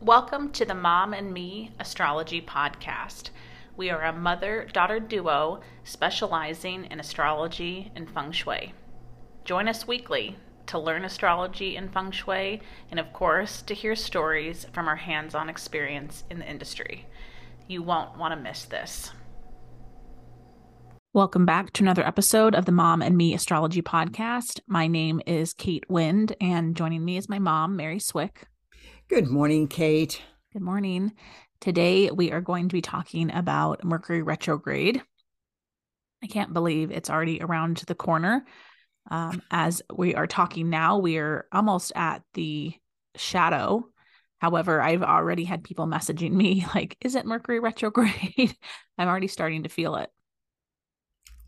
Welcome to the Mom and Me Astrology Podcast. We are a mother daughter duo specializing in astrology and feng shui. Join us weekly to learn astrology and feng shui, and of course, to hear stories from our hands on experience in the industry. You won't want to miss this. Welcome back to another episode of the Mom and Me Astrology Podcast. My name is Kate Wind, and joining me is my mom, Mary Swick. Good morning, Kate. Good morning. Today we are going to be talking about Mercury retrograde. I can't believe it's already around the corner. Um, as we are talking now, we are almost at the shadow. However, I've already had people messaging me like, "Is it Mercury retrograde?" I'm already starting to feel it.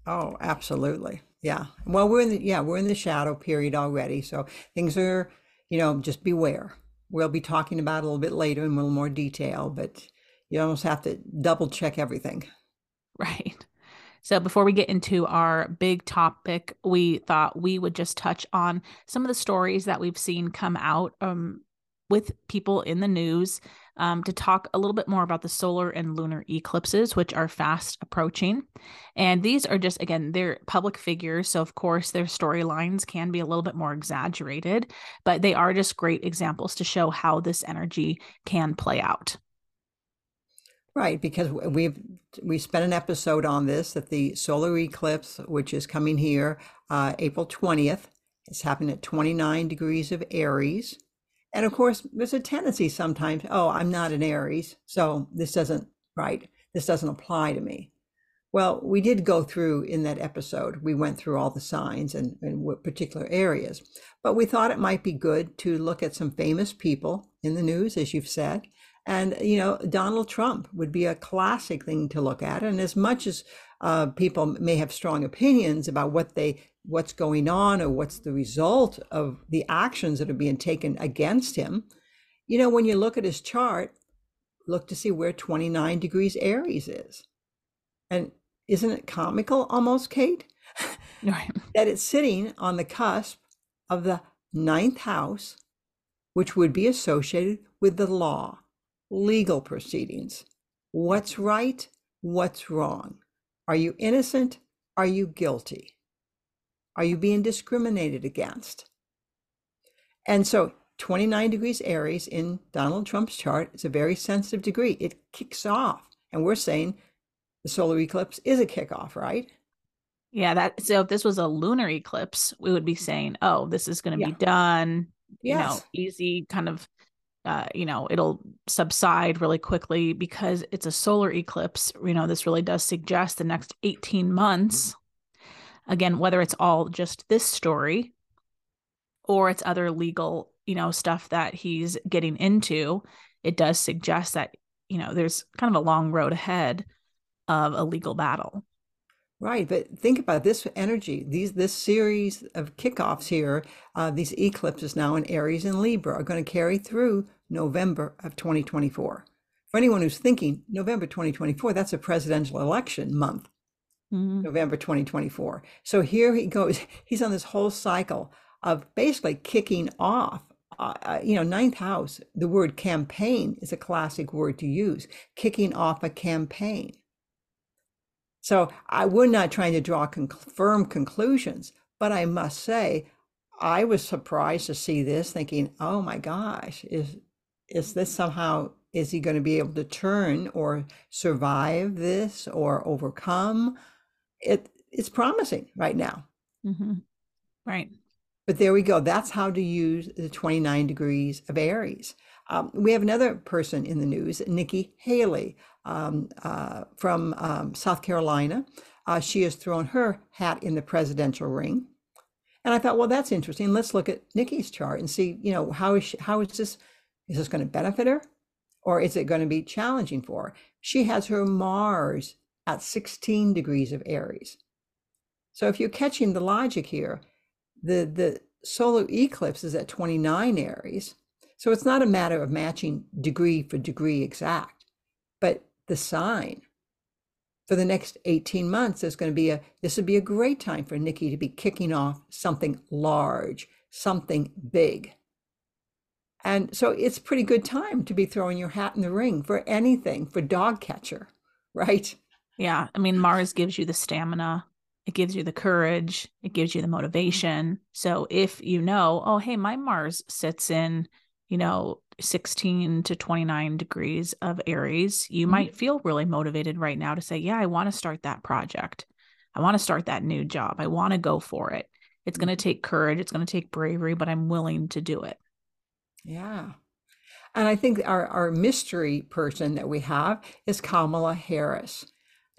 Oh, absolutely. Yeah. Well, we're in the yeah, we're in the shadow period already. So things are, you know, just beware. We'll be talking about a little bit later in a little more detail, but you almost have to double check everything. Right. So before we get into our big topic, we thought we would just touch on some of the stories that we've seen come out um, with people in the news um, to talk a little bit more about the solar and lunar eclipses, which are fast approaching. And these are just, again, they're public figures. So, of course, their storylines can be a little bit more exaggerated, but they are just great examples to show how this energy can play out. Right, because we've we spent an episode on this that the solar eclipse, which is coming here uh, April twentieth, it's happening at twenty nine degrees of Aries, and of course, there's a tendency sometimes, oh, I'm not an Aries, so this doesn't, right, this doesn't apply to me. Well, we did go through in that episode, we went through all the signs and, and what particular areas, but we thought it might be good to look at some famous people in the news, as you've said. And, you know, Donald Trump would be a classic thing to look at. And as much as uh, people may have strong opinions about what they what's going on or what's the result of the actions that are being taken against him. You know, when you look at his chart, look to see where 29 degrees Aries is. And isn't it comical almost, Kate? Right. that it's sitting on the cusp of the ninth house, which would be associated with the law, legal proceedings. What's right? What's wrong? Are you innocent? Are you guilty? Are you being discriminated against? And so 29 degrees Aries in Donald Trump's chart is a very sensitive degree. It kicks off. And we're saying the solar eclipse is a kickoff, right? Yeah, that so if this was a lunar eclipse, we would be saying, oh, this is going to yeah. be done, yes. you know, easy kind of uh, you know, it'll subside really quickly because it's a solar eclipse. You know, this really does suggest the next 18 months again whether it's all just this story or it's other legal you know stuff that he's getting into it does suggest that you know there's kind of a long road ahead of a legal battle. Right but think about this energy these this series of kickoffs here uh, these eclipses now in aries and libra are going to carry through november of 2024 for anyone who's thinking november 2024 that's a presidential election month mm-hmm. November 2024. So here he goes. He's on this whole cycle of basically kicking off. Uh, uh, you know, ninth house, the word campaign is a classic word to use, kicking off a campaign. So I, we're not trying to draw con- firm conclusions, but I must say, I was surprised to see this, thinking, "Oh my gosh, is is this somehow is he going to be able to turn or survive this or overcome it it's promising right now. Mm-hmm. Right. But there we go. That's how to use the 29 degrees of Aries. Um, we have another person in the news, Nikki Haley um, uh, from um, South Carolina. Uh, she has thrown her hat in the presidential ring. And I thought, well, that's interesting. Let's look at Nikki's chart and see, you know, how is she, how is this is this going to benefit her, or is it going to be challenging for her? She has her Mars at 16 degrees of Aries. So if you're catching the logic here, the, the solar eclipse is at 29 Aries. So it's not a matter of matching degree for degree exact, but the sign. For the next 18 months, there's going to be a, this would be a great time for Nikki to be kicking off something large, something big. And so it's pretty good time to be throwing your hat in the ring for anything, for dog catcher, right? Yeah. I mean, Mars gives you the stamina, it gives you the courage, it gives you the motivation. So if you know, oh, hey, my Mars sits in, you know, 16 to 29 degrees of Aries, you mm-hmm. might feel really motivated right now to say, yeah, I want to start that project. I want to start that new job. I want to go for it. It's going to mm-hmm. take courage, it's going to take bravery, but I'm willing to do it. Yeah. And I think our, our mystery person that we have is Kamala Harris.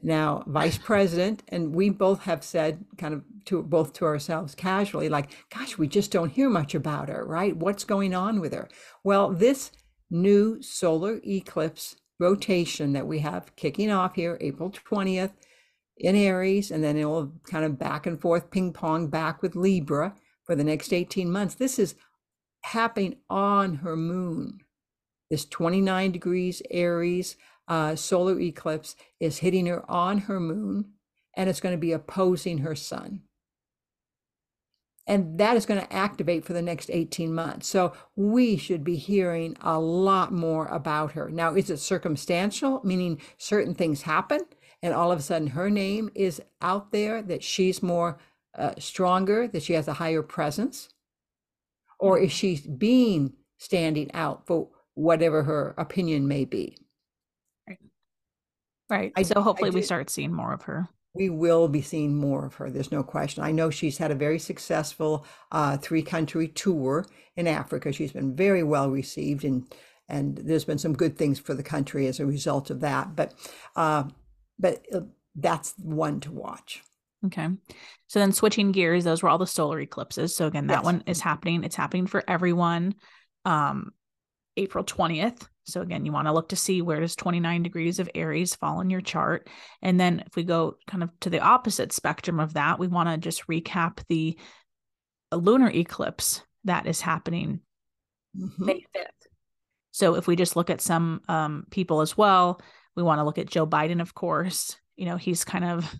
Now, vice president, and we both have said kind of to both to ourselves casually, like, gosh, we just don't hear much about her, right? What's going on with her? Well, this new solar eclipse rotation that we have kicking off here April 20th in Aries, and then it'll kind of back and forth ping pong back with Libra for the next 18 months. This is happening on her moon. This 29 degrees Aries uh, solar eclipse is hitting her on her moon, and it's going to be opposing her sun. And that is going to activate for the next 18 months. So we should be hearing a lot more about her. Now, is it circumstantial, meaning certain things happen, and all of a sudden her name is out there, that she's more uh, stronger, that she has a higher presence? or is she being standing out for whatever her opinion may be? Right. I, so hopefully we start seeing more of her. We will be seeing more of her. There's no question. I know she's had a very successful uh, three country tour in Africa. She's been very well received and and there's been some good things for the country as a result of that. But uh, but uh, that's one to watch. Okay. So then switching gears, those were all the solar eclipses. So again, that yes. one is happening. It's happening for everyone. Um, April 20th. So again, you want to look to see where does 29 degrees of Aries fall in your chart. And then if we go kind of to the opposite spectrum of that, we want to just recap the lunar eclipse that is happening mm-hmm. May 5th. So if we just look at some um, people as well, we want to look at Joe Biden, of course. You know, he's kind of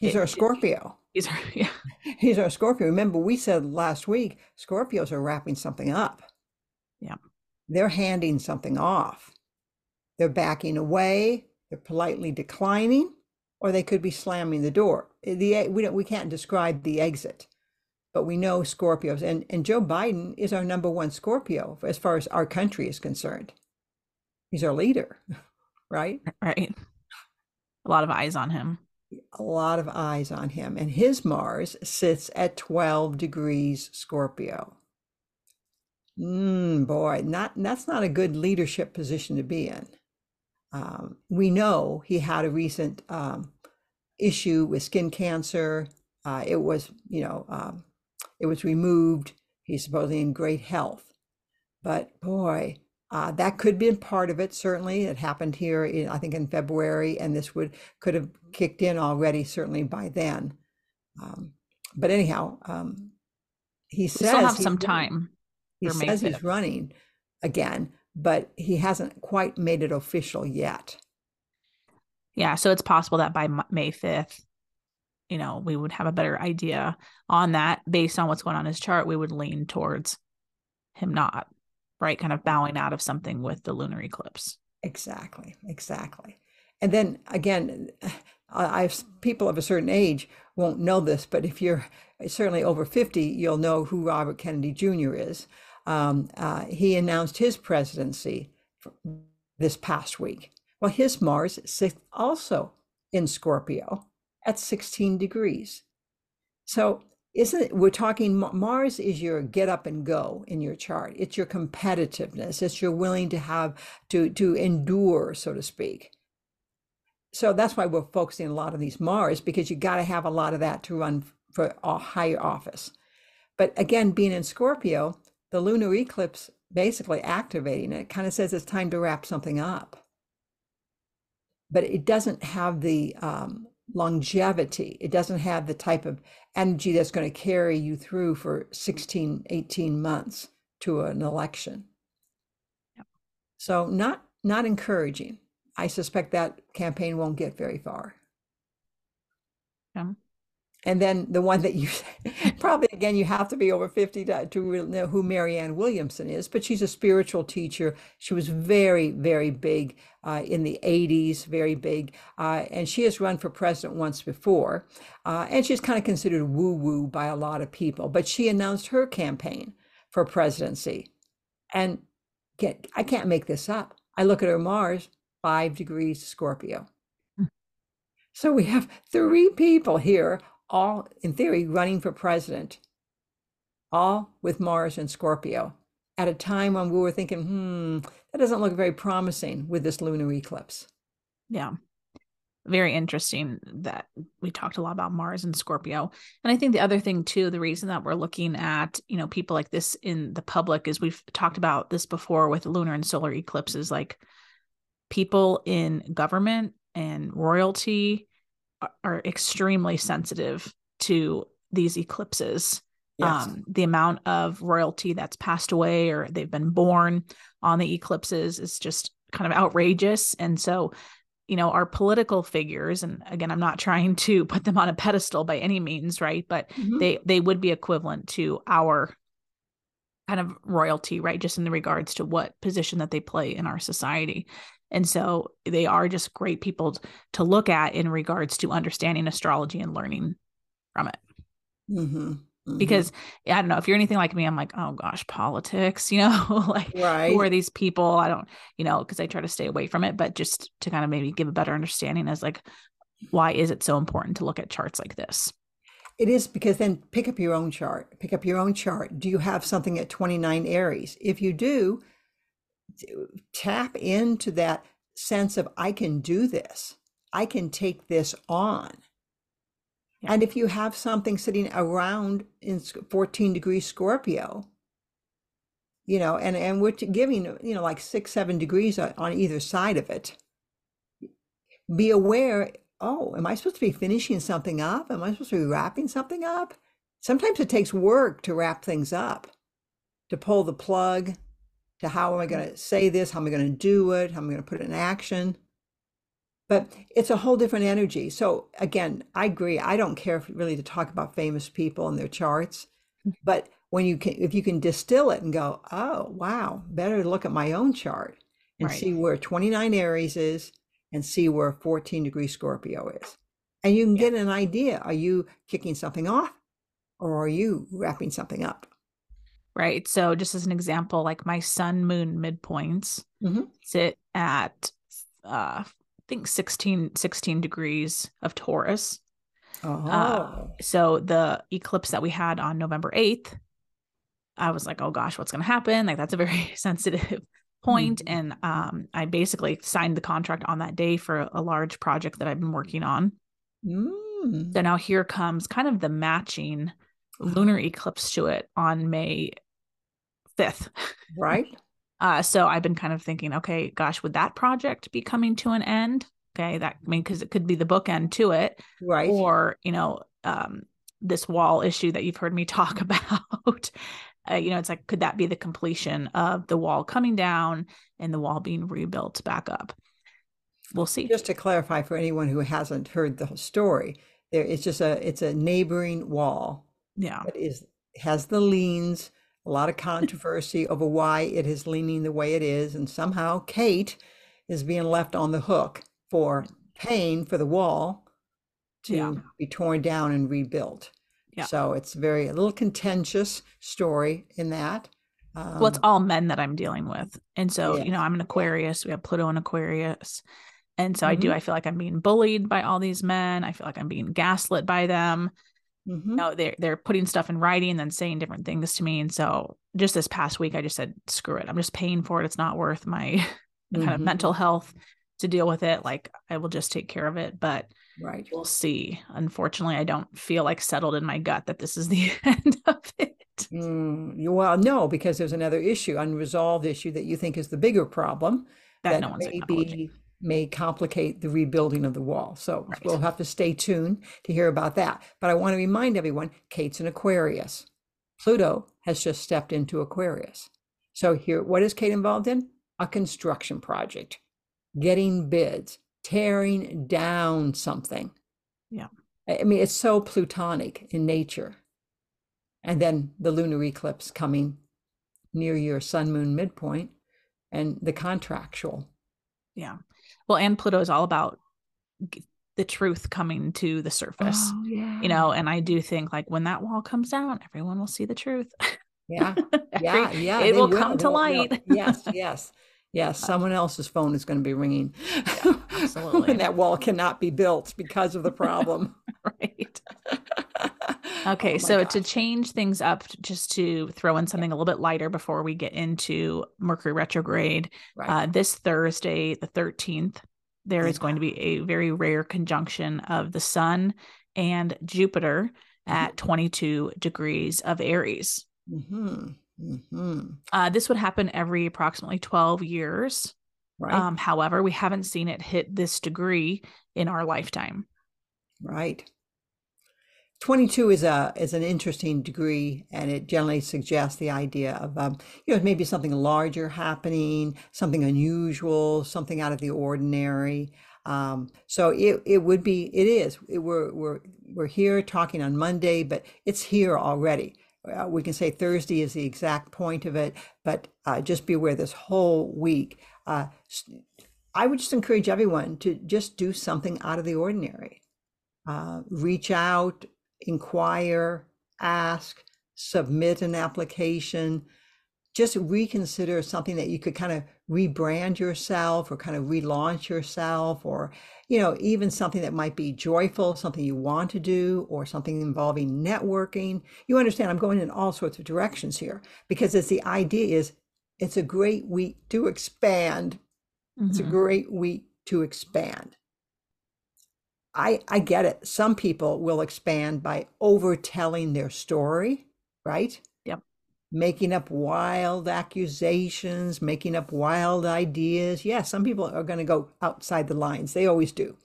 He's our Scorpio. He's our, yeah. He's our Scorpio. Remember, we said last week Scorpios are wrapping something up. Yeah. They're handing something off. They're backing away. They're politely declining, or they could be slamming the door. Eh, the eh, we don't we can't describe the exit, but we know Scorpios, and and Joe Biden is our number one Scorpio as far as our country is concerned. He's our leader, right? Right. A lot of eyes on him a lot of eyes on him. And his Mars sits at 12 degrees Scorpio. Mm, boy, not that's not a good leadership position to be in. Um, we know he had a recent um, issue with skin cancer. Uh, it was, you know, um, it was removed. He's supposedly in great health. But boy, uh, that could be a part of it. Certainly, it happened here. In, I think in February, and this would could have kicked in already. Certainly by then. Um, but anyhow, um, he says still have some time. He says he's running again, but he hasn't quite made it official yet. Yeah, so it's possible that by May fifth, you know, we would have a better idea on that based on what's going on his chart. We would lean towards him not right? Kind of bowing out of something with the lunar eclipse. Exactly, exactly. And then again, I've people of a certain age won't know this, but if you're certainly over 50, you'll know who Robert Kennedy Jr. is. Um, uh, he announced his presidency this past week. Well, his Mars sits also in Scorpio at 16 degrees. So isn't it, we're talking Mars is your get up and go in your chart. It's your competitiveness. It's your willing to have to to endure, so to speak. So that's why we're focusing a lot on these Mars because you got to have a lot of that to run for a higher office. But again, being in Scorpio, the lunar eclipse basically activating it kind of says it's time to wrap something up. But it doesn't have the um, longevity. It doesn't have the type of energy that's going to carry you through for 16, 18 months to an election. Yep. So not not encouraging. I suspect that campaign won't get very far. Yeah. and then the one that you probably again you have to be over 50 to, to know who marianne williamson is but she's a spiritual teacher. She was very very big uh, in the 80s very big uh, and she has run for president once before uh, and she's kind of considered woo woo by a lot of people but she announced her campaign for presidency. And get, i can't make this up. I look at her mars five degrees scorpio. Hmm. so we have three people here all, in theory, running for president, all with Mars and Scorpio, at a time when we were thinking, hmm, that doesn't look very promising with this lunar eclipse. Yeah. Very interesting that we talked a lot about Mars and Scorpio. And I think the other thing, too, the reason that we're looking at, you know, people like this in the public is we've talked about this before with lunar and solar eclipses, like people in government and royalty are extremely sensitive to these eclipses. Yes. Um, the amount of royalty that's passed away or they've been born on the eclipses is just kind of outrageous. And so, you know, our political figures, and again, I'm not trying to put them on a pedestal by any means, right? But mm-hmm. they they would be equivalent to our kind of royalty, right? Just in the regards to what position that they play in our society. And so they are just great people to look at in regards to understanding astrology and learning from it. Mm-hmm. Mm-hmm. Because I don't know if you're anything like me, I'm like, oh gosh, politics, you know, like right. who are these people? I don't, you know, because I try to stay away from it, but just to kind of maybe give a better understanding as like, why is it so important to look at charts like this? It is because then pick up your own chart. Pick up your own chart. Do you have something at 29 Aries? If you do, tap into that sense of I can do this. I can take this on. Yeah. And if you have something sitting around in 14 degrees Scorpio, you know, and, and we're giving, you know, like six, seven degrees on either side of it, be aware oh, am I supposed to be finishing something up? Am I supposed to be wrapping something up? Sometimes it takes work to wrap things up, to pull the plug, to how am I going to say this? How am I going to do it? How am I going to put it in action? But it's a whole different energy. So again, I agree. I don't care really to talk about famous people and their charts, mm. but when you can, if you can distill it and go, oh wow, better look at my own chart and right. see where 29 Aries is and see where 14 degree Scorpio is, and you can yeah. get an idea. Are you kicking something off, or are you wrapping something up? Right? So, just as an example, like my sun moon midpoints mm-hmm. sit at, uh, I think 16, 16 degrees of Taurus. Uh, oh. Uh, so, the eclipse that we had on November 8th, I was like, oh gosh, what's going to happen? Like, that's a very sensitive point. Mm-hmm. And um, I basically signed the contract on that day for a, a large project that I've been working on. Mm. So now here comes kind of the matching lunar eclipse to it on May 5th. Right. uh, so I've been kind of thinking, okay, gosh, would that project be coming to an end? Okay. That, I mean, because it could be the bookend to it. Right. Or, you know, um, this wall issue that you've heard me talk about. Uh, you know, it's like, could that be the completion of the wall coming down and the wall being rebuilt back up? We'll see. Just to clarify for anyone who hasn't heard the story, there it's just a it's a neighboring wall yeah. That is has the leans, a lot of controversy over why it is leaning the way it is. And somehow Kate is being left on the hook for paying for the wall to yeah. be torn down and rebuilt. Yeah. So it's very a little contentious story in that. Um, well, it's all men that I'm dealing with. And so, yeah. you know, I'm an Aquarius. We have Pluto and Aquarius. And so mm-hmm. I do, I feel like I'm being bullied by all these men. I feel like I'm being gaslit by them. Mm-hmm. Know, they're they're putting stuff in writing and then saying different things to me. And so just this past week, I just said, screw it. I'm just paying for it. It's not worth my mm-hmm. kind of mental health to deal with it. Like I will just take care of it. But right, we'll see. Unfortunately, I don't feel like settled in my gut that this is the end of it. Mm, well, no, because there's another issue, unresolved issue that you think is the bigger problem. That, that no one's maybe may complicate the rebuilding of the wall. So right. we'll have to stay tuned to hear about that. But I want to remind everyone Kate's an Aquarius. Pluto has just stepped into Aquarius. So here, what is Kate involved in? A construction project, getting bids, tearing down something. Yeah. I mean, it's so plutonic in nature. And then the lunar eclipse coming near your sun moon midpoint and the contractual. Yeah. Well, and Pluto is all about the truth coming to the surface. Oh, yeah. You know, and I do think like when that wall comes down, everyone will see the truth. Yeah. Yeah. yeah. It will, will come to will, light. yes. Yes. Yes. Someone else's phone is going to be ringing. Yeah, absolutely. and that wall cannot be built because of the problem. right. Okay, oh so gosh. to change things up, just to throw in something a little bit lighter before we get into Mercury retrograde, right. uh, this Thursday, the 13th, there yeah. is going to be a very rare conjunction of the Sun and Jupiter mm-hmm. at 22 degrees of Aries. Mm-hmm. Mm-hmm. Uh, this would happen every approximately 12 years. Right. Um, however, we haven't seen it hit this degree in our lifetime. Right. 22 is a is an interesting degree and it generally suggests the idea of um, you know maybe something larger happening something unusual something out of the ordinary. Um, so it, it would be it is it, we're, we're we're here talking on monday but it's here already. Uh, we can say thursday is the exact point of it but uh, just be aware this whole week uh, i would just encourage everyone to just do something out of the ordinary. Uh, reach out inquire, ask, submit an application, just reconsider something that you could kind of rebrand yourself or kind of relaunch yourself or you know even something that might be joyful something you want to do or something involving networking you understand i'm going in all sorts of directions here because it's the idea is it's a great week to expand mm-hmm. it's a mm-hmm. great week to expand I, I get it. Some people will expand by overtelling their story, right? Yep. Making up wild accusations, making up wild ideas. Yeah, some people are going to go outside the lines. They always do.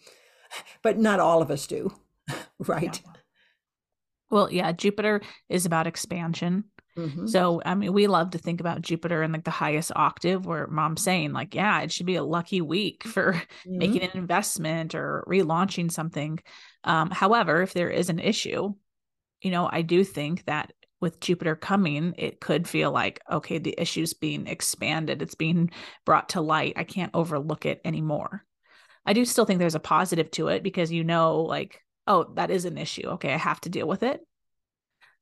But not all of us do, right? Yeah. Well, yeah, Jupiter is about expansion. Mm-hmm. So, I mean, we love to think about Jupiter in like the highest octave where mom's saying, like, yeah, it should be a lucky week for mm-hmm. making an investment or relaunching something. Um, however, if there is an issue, you know, I do think that with Jupiter coming, it could feel like, okay, the issue's being expanded, it's being brought to light. I can't overlook it anymore. I do still think there's a positive to it because you know, like, oh, that is an issue. Okay, I have to deal with it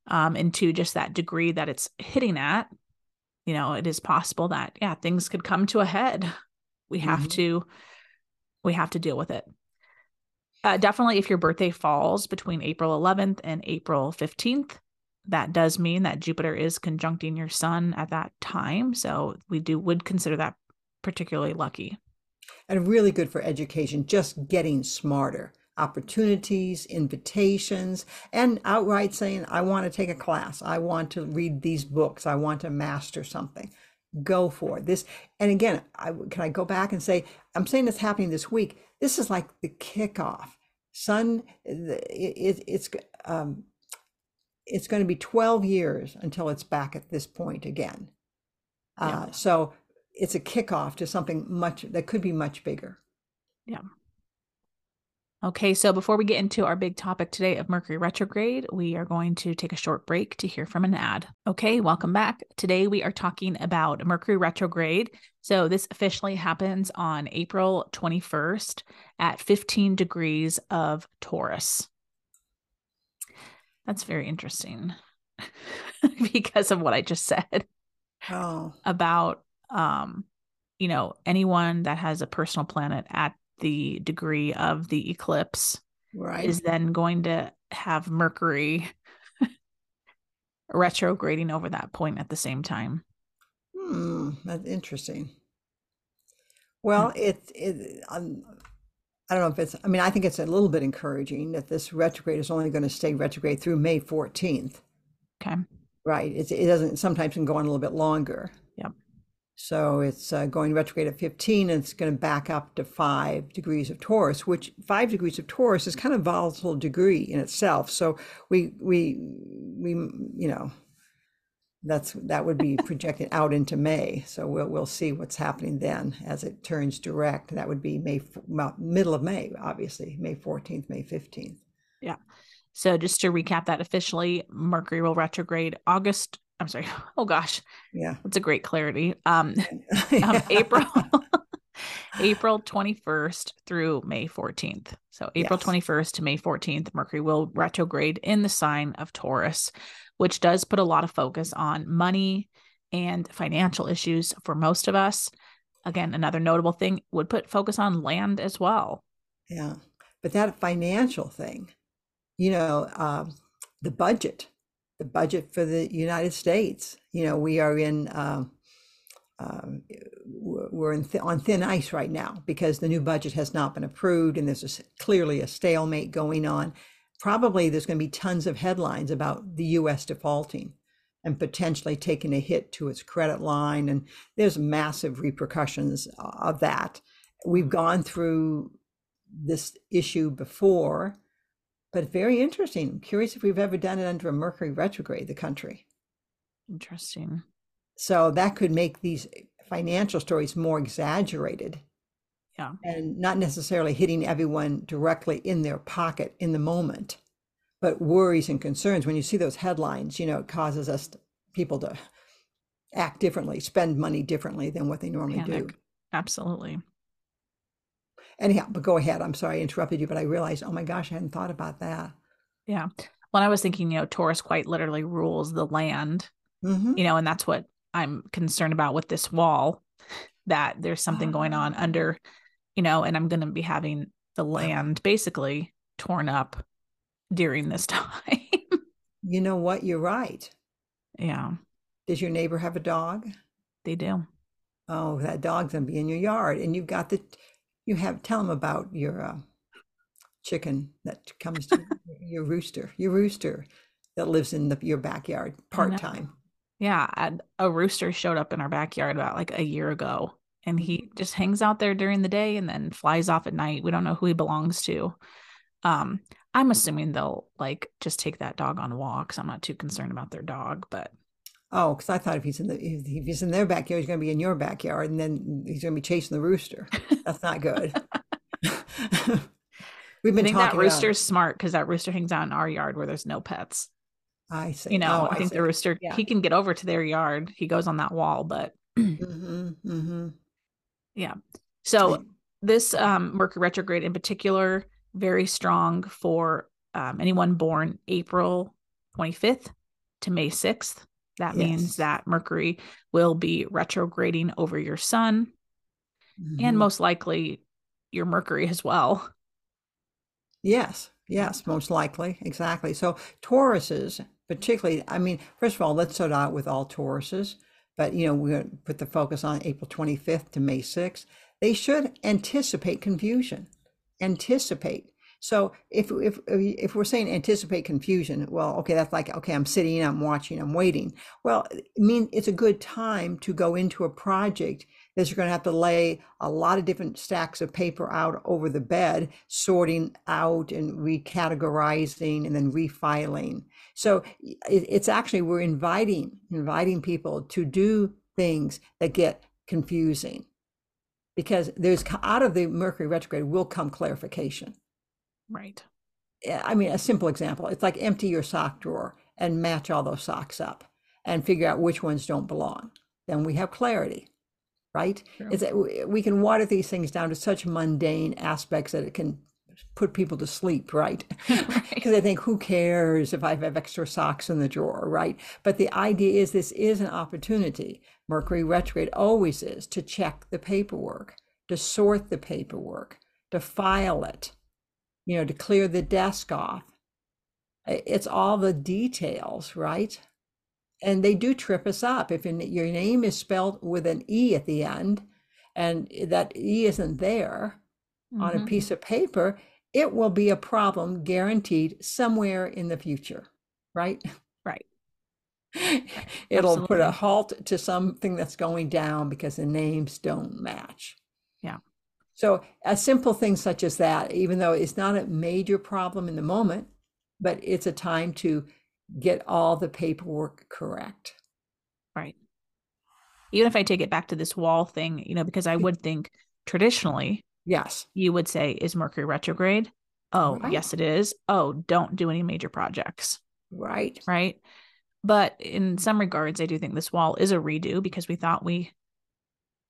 um, and to just that degree that it's hitting at, you know, it is possible that yeah, things could come to a head. We have mm-hmm. to, we have to deal with it. Uh, definitely, if your birthday falls between April 11th and April 15th, that does mean that Jupiter is conjuncting your Sun at that time. So we do would consider that particularly lucky. And really good for education, just getting smarter opportunities, invitations, and outright saying, I want to take a class. I want to read these books. I want to master something. Go for it. This, and again, I, can I go back and say, I'm saying it's happening this week. This is like the kickoff. Sun, it, it, it's, um, it's going to be 12 years until it's back at this point again. Uh, So it's a kickoff to something much that could be much bigger. Yeah. Okay, so before we get into our big topic today of Mercury retrograde, we are going to take a short break to hear from an ad. Okay, welcome back. Today we are talking about Mercury retrograde. So this officially happens on April 21st at 15 degrees of Taurus. That's very interesting because of what I just said. Oh. About um you know, anyone that has a personal planet at the degree of the eclipse right. is then going to have Mercury retrograding over that point at the same time. Hmm, that's interesting. Well, hmm. it it um, I don't know if it's. I mean, I think it's a little bit encouraging that this retrograde is only going to stay retrograde through May fourteenth. Okay. Right. It's, it doesn't. Sometimes can go on a little bit longer. So it's uh, going retrograde at 15 and it's going to back up to five degrees of Taurus, which five degrees of Taurus is kind of volatile degree in itself. So we, we, we, you know, that's, that would be projected out into May. So we'll, we'll see what's happening then as it turns direct. That would be May, well, middle of May, obviously, May 14th, May 15th. Yeah. So just to recap that officially, Mercury will retrograde August. I'm sorry. Oh gosh. Yeah. That's a great clarity. Um, um April April 21st through May 14th. So April yes. 21st to May 14th, Mercury will retrograde in the sign of Taurus, which does put a lot of focus on money and financial issues for most of us. Again, another notable thing would put focus on land as well. Yeah. But that financial thing, you know, um, the budget, the budget for the United States, you know, we are in, um, um, we're in th- on thin ice right now because the new budget has not been approved and there's a, clearly a stalemate going on. Probably there's going to be tons of headlines about the US defaulting and potentially taking a hit to its credit line. And there's massive repercussions of that. We've gone through this issue before, but very interesting. I'm curious if we've ever done it under a Mercury retrograde, the country. Interesting. So that could make these financial stories more exaggerated. Yeah. And not necessarily hitting everyone directly in their pocket in the moment, but worries and concerns. When you see those headlines, you know, it causes us to, people to act differently, spend money differently than what they normally Panic. do. Absolutely. Anyhow, but go ahead. I'm sorry I interrupted you, but I realized, oh my gosh, I hadn't thought about that. Yeah. When I was thinking, you know, Taurus quite literally rules the land, mm-hmm. you know, and that's what I'm concerned about with this wall that there's something going on ah. under, you know, and I'm going to be having the land basically torn up during this time. you know what? You're right. Yeah. Does your neighbor have a dog? They do. Oh, that dog's gonna be in your yard, and you've got the. You have tell them about your uh, chicken that comes to your rooster. Your rooster that lives in the, your backyard part time. Yeah, a rooster showed up in our backyard about like a year ago, and he mm-hmm. just hangs out there during the day and then flies off at night. We don't know who he belongs to. Um, I'm assuming they'll like just take that dog on walks. I'm not too concerned about their dog, but oh, because I thought if he's in the if he's in their backyard, he's going to be in your backyard, and then he's going to be chasing the rooster. That's not good. We've been I think that rooster's smart because that rooster hangs out in our yard where there's no pets. I see. You know, oh, I think the rooster yeah. he can get over to their yard. He goes on that wall, but mm-hmm, mm-hmm. yeah. So this um, Mercury retrograde in particular, very strong for um, anyone born April 25th to May 6th. That yes. means that Mercury will be retrograding over your sun mm-hmm. and most likely your Mercury as well. Yes, yes, most likely. Exactly. So Tauruses particularly, I mean, first of all, let's start out with all Tauruses, but you know, we're going to put the focus on April 25th to May 6th. They should anticipate confusion. Anticipate. So if if if we're saying anticipate confusion, well, okay, that's like okay, I'm sitting, I'm watching, I'm waiting. Well, I mean, it's a good time to go into a project that you're going to have to lay a lot of different stacks of paper out over the bed, sorting out and recategorizing and then refiling. So it's actually we're inviting inviting people to do things that get confusing because there's out of the Mercury retrograde will come clarification. Right. Eh, I mean, a simple example it's like empty your sock drawer and match all those socks up and figure out which ones don't belong. Then we have clarity, right? It's, we can water these things down to such mundane aspects that it can put people to sleep, right? Because right. they think, who cares if I have extra socks in the drawer, right? But the idea is this is an opportunity. Mercury retrograde always is to check the paperwork, to sort the paperwork, to file it, you know, to clear the desk off. It's all the details, right? And they do trip us up. If your name is spelled with an E at the end and that E isn't there mm-hmm. on a mm-hmm. piece of paper, it will be a problem guaranteed somewhere in the future, right? Right. It'll Absolutely. put a halt to something that's going down because the names don't match. Yeah. So a simple thing such as that, even though it's not a major problem in the moment, but it's a time to get all the paperwork correct. Right. Even if I take it back to this wall thing, you know, because I would think traditionally, yes, you would say, is Mercury retrograde Oh, right. yes, it is. Oh, don't do any major projects. Right. Right. But in some regards, I do think this wall is a redo because we thought we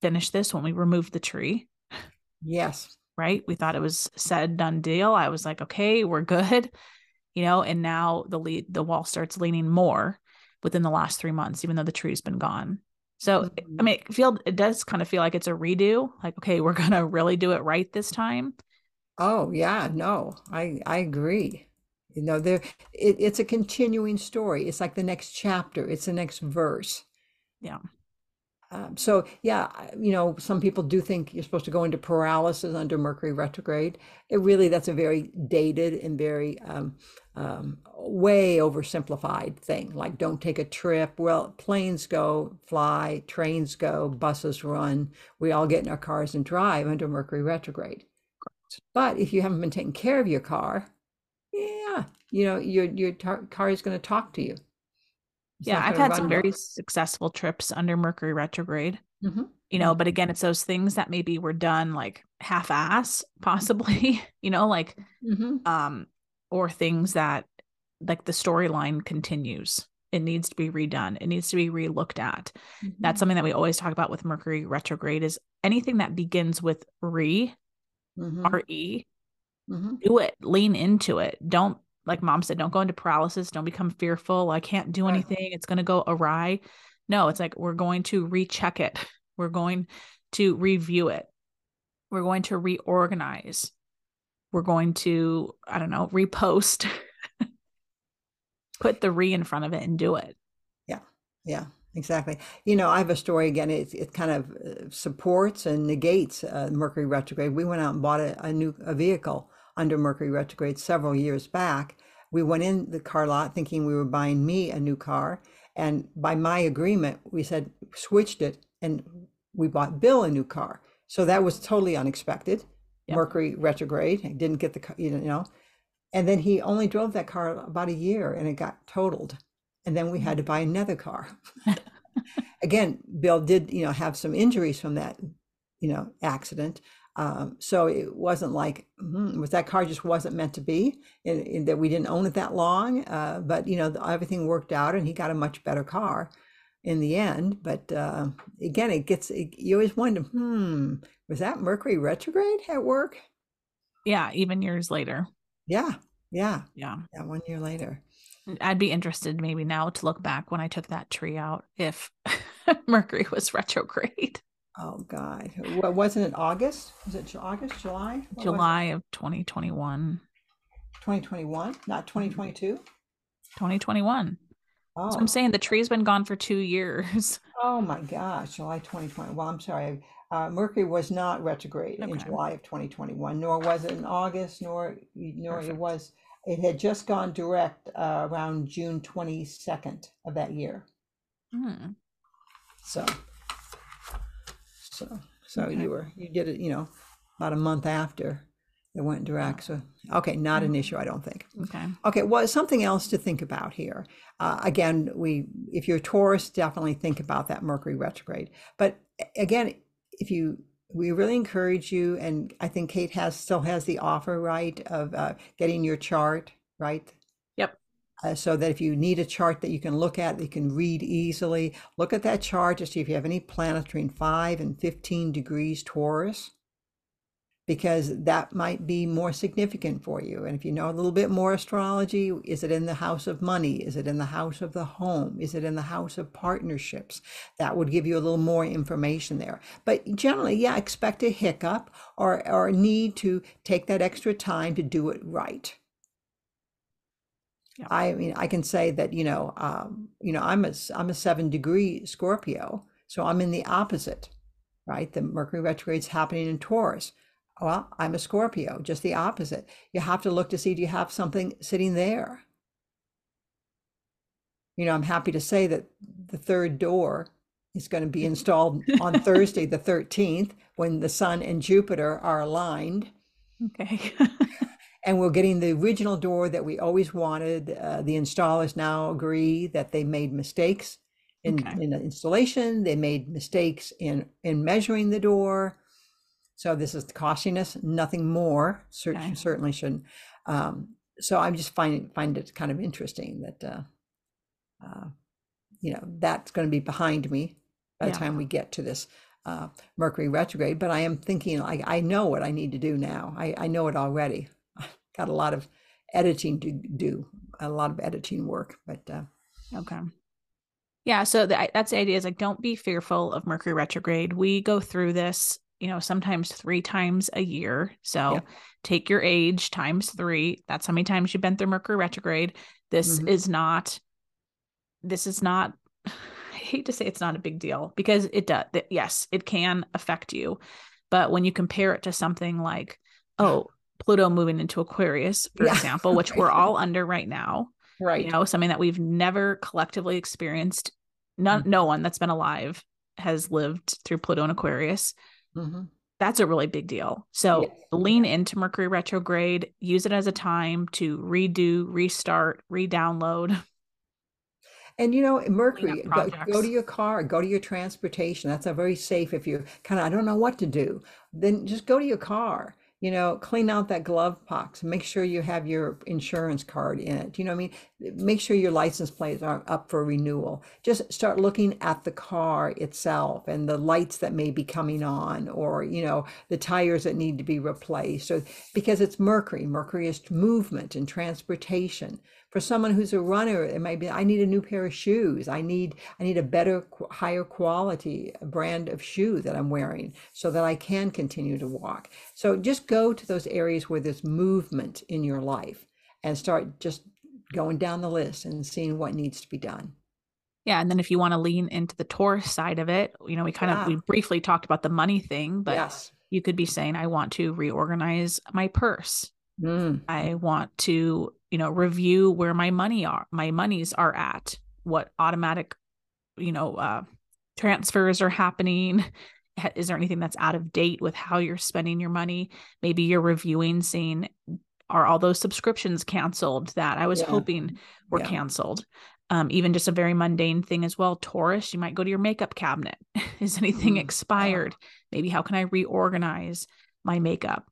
finished this when we removed the tree. Yes. Right. We thought it was said, done deal. I was like, okay, we're good. You know, and now the lead the wall starts leaning more within the last three months, even though the tree's been gone. So mm-hmm. I mean, it feel it does kind of feel like it's a redo. Like, okay, we're gonna really do it right this time. Oh yeah, no, I I agree. You know, there it, it's a continuing story. It's like the next chapter. It's the next verse. Yeah. Um, so yeah, you know, some people do think you're supposed to go into paralysis under Mercury retrograde. It really that's a very dated and very um, um, way oversimplified thing. Like don't take a trip. Well, planes go, fly, trains go, buses run. We all get in our cars and drive under Mercury retrograde. But if you haven't been taking care of your car, yeah, you know your your tar- car is going to talk to you. Yeah, I've had some very successful trips under Mercury retrograde. Mm-hmm. You know, but again, it's those things that maybe were done like half ass, possibly, you know, like, mm-hmm. um, or things that like the storyline continues. It needs to be redone. It needs to be relooked at. Mm-hmm. That's something that we always talk about with Mercury retrograde is anything that begins with re, mm-hmm. re, mm-hmm. do it, lean into it. Don't like mom said, don't go into paralysis. Don't become fearful. I can't do anything. It's going to go awry. No, it's like we're going to recheck it. We're going to review it. We're going to reorganize. We're going to, I don't know, repost, put the re in front of it and do it. Yeah. Yeah. Exactly. You know, I have a story again. It, it kind of uh, supports and negates uh, Mercury retrograde. We went out and bought a, a new a vehicle under Mercury retrograde several years back. We went in the car lot thinking we were buying me a new car. And by my agreement, we said, switched it and we bought Bill a new car. So that was totally unexpected. Yep. Mercury retrograde. I didn't get the car, you know. And then he only drove that car about a year and it got totaled. And then we had to buy another car. Again, Bill did, you know, have some injuries from that, you know, accident. Um, so it wasn't like hmm, was that car just wasn't meant to be, and, that we didn't own it that long. Uh, but you know, everything worked out, and he got a much better car in the end. But uh, again, it gets it, you always wonder, hmm, was that Mercury retrograde at work? Yeah, even years later. Yeah, yeah, yeah, yeah. One year later. I'd be interested maybe now to look back when I took that tree out if Mercury was retrograde. Oh God, what wasn't it August? Was it August, July? What July of 2021. 2021, not 2022. 2021. Oh. So I'm saying the tree's been gone for two years. Oh my gosh, July 2020. Well, I'm sorry. Uh, Mercury was not retrograde okay. in July of 2021, nor was it in August, nor nor Perfect. it was. It had just gone direct uh, around June 22nd of that year. Hmm. So so, so okay. you were, you did it, you know, about a month after it went direct. So, okay, not an mm-hmm. issue, I don't think. Okay. Okay. Well, something else to think about here. Uh, again, we, if you're a Taurus, definitely think about that Mercury retrograde. But again, if you, we really encourage you, and I think Kate has still has the offer right of uh, getting your chart right uh, so that if you need a chart that you can look at, that you can read easily, look at that chart to see if you have any planets between 5 and 15 degrees Taurus, because that might be more significant for you. And if you know a little bit more astrology, is it in the house of money? Is it in the house of the home? Is it in the house of partnerships? That would give you a little more information there. But generally, yeah, expect a hiccup or, or need to take that extra time to do it right. Yeah. I mean, I can say that you know, um, you know, I'm a I'm a seven degree Scorpio, so I'm in the opposite, right? The Mercury retrograde's happening in Taurus. Well, I'm a Scorpio, just the opposite. You have to look to see do you have something sitting there. You know, I'm happy to say that the third door is going to be installed on Thursday, the 13th, when the Sun and Jupiter are aligned. Okay. and we're getting the original door that we always wanted. Uh, the installers now agree that they made mistakes in, okay. in the installation. They made mistakes in in measuring the door. So this is costing us nothing more. Certainly, okay. certainly shouldn't. Um, so I'm just find find it kind of interesting that uh, uh, you know that's going to be behind me by yeah. the time we get to this uh, Mercury retrograde. But I am thinking like I know what I need to do now. I, I know it already. Got a lot of editing to do, a lot of editing work. But uh, okay. Yeah, so the, that's the idea is like don't be fearful of Mercury retrograde. We go through this, you know, sometimes three times a year. So yeah. take your age times three. That's how many times you've been through Mercury retrograde. This mm-hmm. is not. This is not. I hate to say it's not a big deal because it does. Yes, it can affect you, but when you compare it to something like, oh, Pluto moving into Aquarius, for yeah. example, which we're all under right now, right you know something that we've never collectively experienced none mm-hmm. no one that's been alive has lived through pluto and aquarius mm-hmm. that's a really big deal so yes. lean into mercury retrograde use it as a time to redo restart re-download and you know, Mercury, go, go, to your car, go to your transportation. That's a very safe. If you kind of, I don't know what to do, then just go to your car you know, clean out that glove box. Make sure you have your insurance card in it. You know what I mean? Make sure your license plates aren't up for renewal. Just start looking at the car itself and the lights that may be coming on or, you know, the tires that need to be replaced. So because it's Mercury, Mercury is movement and transportation for someone who's a runner it might be i need a new pair of shoes i need i need a better higher quality brand of shoe that i'm wearing so that i can continue to walk so just go to those areas where there's movement in your life and start just going down the list and seeing what needs to be done yeah and then if you want to lean into the taurus side of it you know we kind yeah. of we briefly talked about the money thing but yes. you could be saying i want to reorganize my purse mm. i want to you know review where my money are my monies are at what automatic you know uh transfers are happening is there anything that's out of date with how you're spending your money maybe you're reviewing seeing are all those subscriptions canceled that i was yeah. hoping were yeah. canceled um, even just a very mundane thing as well taurus you might go to your makeup cabinet is anything mm. expired maybe how can i reorganize my makeup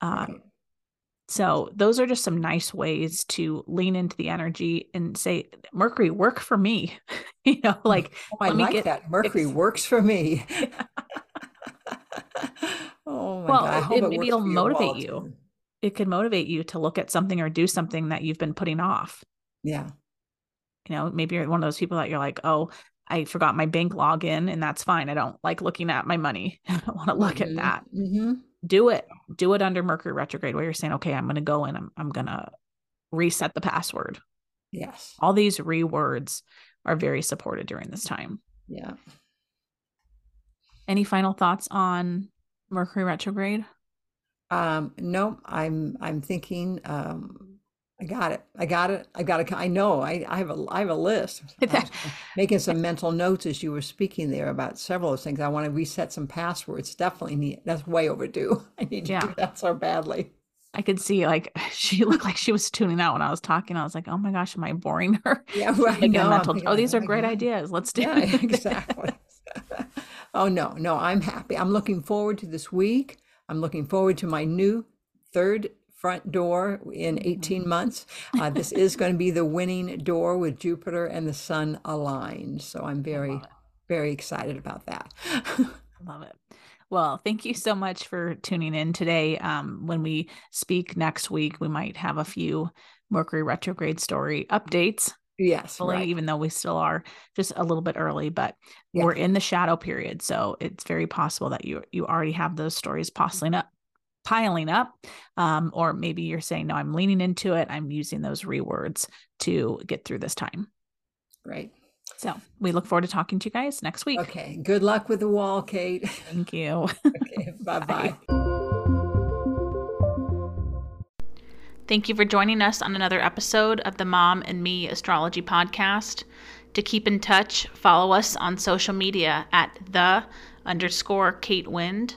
um, right. So those are just some nice ways to lean into the energy and say, Mercury, work for me. you know, like oh, I like that. Mercury ex- works for me. oh my well, God. It, it maybe it'll motivate you. It could motivate you to look at something or do something that you've been putting off. Yeah. You know, maybe you're one of those people that you're like, oh, I forgot my bank login and that's fine. I don't like looking at my money. I don't want to look mm-hmm. at that. Mm-hmm do it do it under mercury retrograde where you're saying okay i'm going to go and I'm, I'm going to reset the password. Yes. All these rewords are very supported during this time. Yeah. Any final thoughts on mercury retrograde? Um no i'm i'm thinking um I got it. I got it. I got it. I know. I, I have a I have a list. making some mental notes as you were speaking there about several of things. I want to reset some passwords. Definitely need. That's way overdue. I need to yeah. do that so badly. I could see like she looked like she was tuning out when I was talking. I was like, oh my gosh, am I boring her? Yeah, right. Like no, mental, oh, these are great ideas. Let's do yeah, it. exactly. oh no, no, I'm happy. I'm looking forward to this week. I'm looking forward to my new third front door in 18 mm-hmm. months. Uh, this is going to be the winning door with Jupiter and the sun aligned. So I'm very, very excited about that. Love it. Well, thank you so much for tuning in today. Um, when we speak next week, we might have a few Mercury retrograde story updates. Yes, right. even though we still are just a little bit early, but yeah. we're in the shadow period, so it's very possible that you you already have those stories piling up, piling up. Um, or maybe you're saying, no, I'm leaning into it. I'm using those rewords to get through this time. Right. So we look forward to talking to you guys next week. Okay. Good luck with the wall, Kate. Thank you. okay. Bye-bye. bye Thank you for joining us on another episode of the Mom and Me Astrology Podcast. To keep in touch, follow us on social media at the underscore Kate Wind